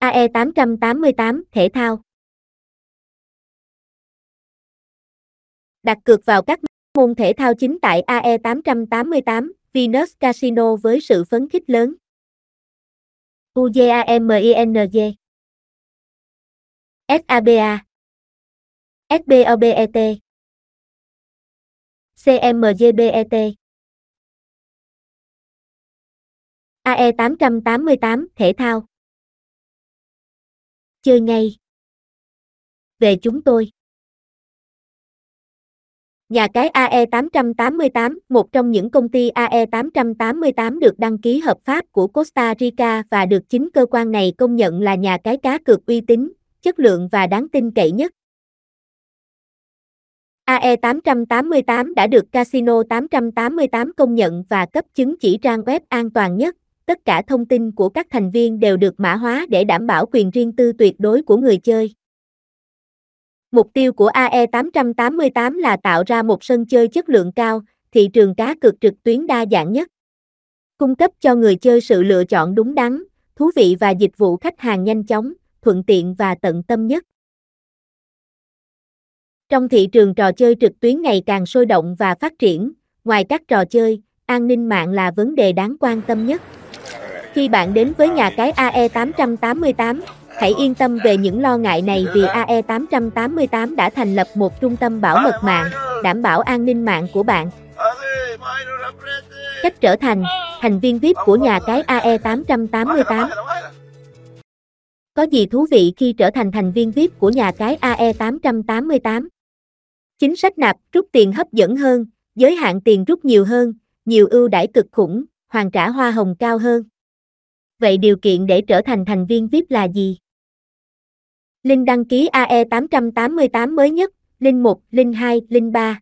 AE 888 Thể thao. Đặt cược vào các môn thể thao chính tại AE 888 Venus Casino với sự phấn khích lớn. UJAMING SABA SBOBET CMGBET AE 888 Thể thao. Chơi ngay Về chúng tôi Nhà cái AE888, một trong những công ty AE888 được đăng ký hợp pháp của Costa Rica và được chính cơ quan này công nhận là nhà cái cá cược uy tín, chất lượng và đáng tin cậy nhất. AE888 đã được Casino 888 công nhận và cấp chứng chỉ trang web an toàn nhất. Tất cả thông tin của các thành viên đều được mã hóa để đảm bảo quyền riêng tư tuyệt đối của người chơi. Mục tiêu của AE888 là tạo ra một sân chơi chất lượng cao, thị trường cá cược trực tuyến đa dạng nhất. Cung cấp cho người chơi sự lựa chọn đúng đắn, thú vị và dịch vụ khách hàng nhanh chóng, thuận tiện và tận tâm nhất. Trong thị trường trò chơi trực tuyến ngày càng sôi động và phát triển, ngoài các trò chơi, an ninh mạng là vấn đề đáng quan tâm nhất. Khi bạn đến với nhà cái AE888, hãy yên tâm về những lo ngại này vì AE888 đã thành lập một trung tâm bảo mật mạng, đảm bảo an ninh mạng của bạn. Cách trở thành thành viên VIP của nhà cái AE888 Có gì thú vị khi trở thành thành viên VIP của nhà cái AE888? Chính sách nạp rút tiền hấp dẫn hơn, giới hạn tiền rút nhiều hơn, nhiều ưu đãi cực khủng, hoàn trả hoa hồng cao hơn. Vậy điều kiện để trở thành thành viên VIP là gì? Link đăng ký AE888 mới nhất, Link 1, Link 2, Link 3.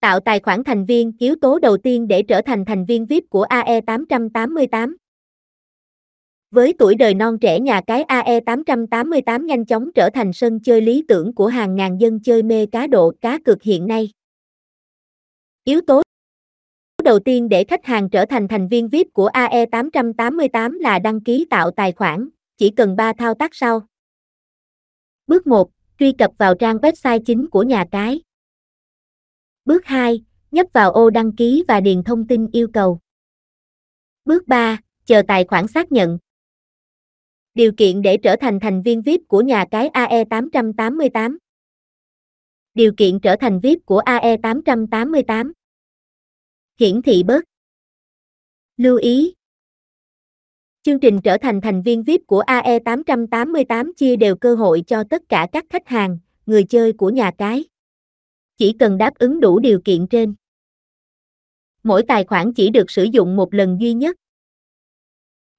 Tạo tài khoản thành viên, yếu tố đầu tiên để trở thành thành viên VIP của AE888. Với tuổi đời non trẻ nhà cái AE888 nhanh chóng trở thành sân chơi lý tưởng của hàng ngàn dân chơi mê cá độ cá cược hiện nay. Yếu tố đầu tiên để khách hàng trở thành thành viên VIP của AE888 là đăng ký tạo tài khoản, chỉ cần 3 thao tác sau. Bước 1, truy cập vào trang website chính của nhà cái. Bước 2, nhấp vào ô đăng ký và điền thông tin yêu cầu. Bước 3, chờ tài khoản xác nhận. Điều kiện để trở thành thành viên VIP của nhà cái AE888. Điều kiện trở thành VIP của AE888. Hiển thị bớt. Lưu ý, Chương trình trở thành thành viên VIP của AE888 chia đều cơ hội cho tất cả các khách hàng, người chơi của nhà cái. Chỉ cần đáp ứng đủ điều kiện trên. Mỗi tài khoản chỉ được sử dụng một lần duy nhất.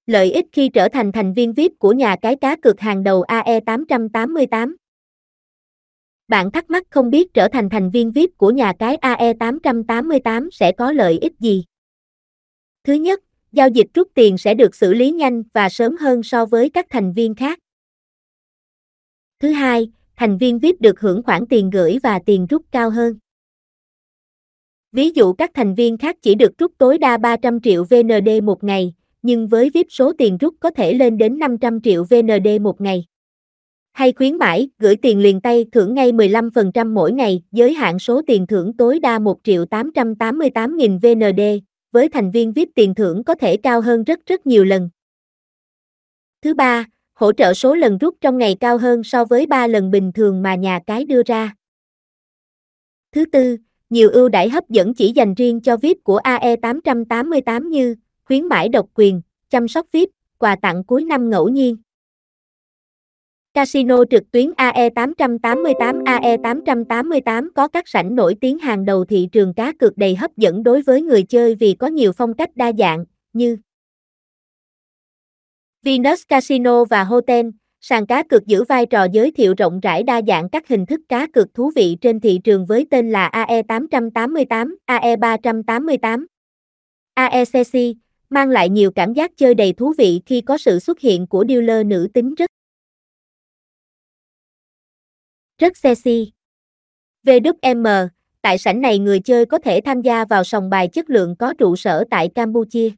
Lợi ích khi trở thành thành viên VIP của nhà cái cá cược hàng đầu AE888. Bạn thắc mắc không biết trở thành thành viên VIP của nhà cái AE888 sẽ có lợi ích gì? Thứ nhất, giao dịch rút tiền sẽ được xử lý nhanh và sớm hơn so với các thành viên khác. Thứ hai, thành viên VIP được hưởng khoản tiền gửi và tiền rút cao hơn. Ví dụ các thành viên khác chỉ được rút tối đa 300 triệu VND một ngày, nhưng với VIP số tiền rút có thể lên đến 500 triệu VND một ngày. Hay khuyến mãi, gửi tiền liền tay thưởng ngay 15% mỗi ngày, giới hạn số tiền thưởng tối đa 1 triệu 888 nghìn VND, với thành viên VIP tiền thưởng có thể cao hơn rất rất nhiều lần. Thứ ba, hỗ trợ số lần rút trong ngày cao hơn so với 3 lần bình thường mà nhà cái đưa ra. Thứ tư, nhiều ưu đãi hấp dẫn chỉ dành riêng cho VIP của AE888 như khuyến mãi độc quyền, chăm sóc VIP, quà tặng cuối năm ngẫu nhiên. Casino trực tuyến AE888 AE888 có các sảnh nổi tiếng hàng đầu thị trường cá cược đầy hấp dẫn đối với người chơi vì có nhiều phong cách đa dạng, như Venus Casino và Hotel, sàn cá cược giữ vai trò giới thiệu rộng rãi đa dạng các hình thức cá cược thú vị trên thị trường với tên là AE888, AE388. AECC mang lại nhiều cảm giác chơi đầy thú vị khi có sự xuất hiện của dealer nữ tính rất rất sexy. VWM, tại sảnh này người chơi có thể tham gia vào sòng bài chất lượng có trụ sở tại Campuchia.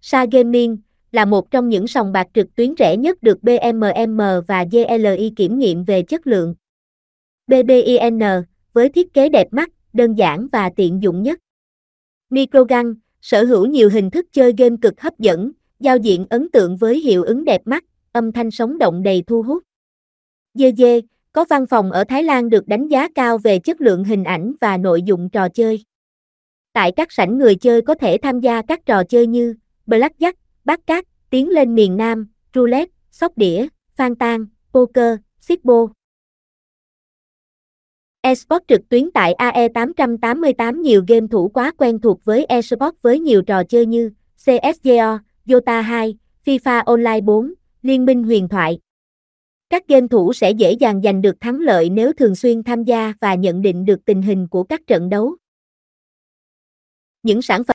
Sa Gaming, là một trong những sòng bạc trực tuyến rẻ nhất được BMM và GLI kiểm nghiệm về chất lượng. BBIN, với thiết kế đẹp mắt, đơn giản và tiện dụng nhất. Microgun, sở hữu nhiều hình thức chơi game cực hấp dẫn, giao diện ấn tượng với hiệu ứng đẹp mắt, âm thanh sống động đầy thu hút. DG, có văn phòng ở Thái Lan được đánh giá cao về chất lượng hình ảnh và nội dung trò chơi. Tại các sảnh người chơi có thể tham gia các trò chơi như Blackjack, Bát Cát, Tiến lên miền Nam, Roulette, Sóc đĩa, Phan Tan, Poker, Sipbo. Esports trực tuyến tại AE888 nhiều game thủ quá quen thuộc với esports với nhiều trò chơi như CSGO, Dota 2, FIFA Online 4, Liên minh huyền thoại. Các game thủ sẽ dễ dàng giành được thắng lợi nếu thường xuyên tham gia và nhận định được tình hình của các trận đấu. Những sản phẩm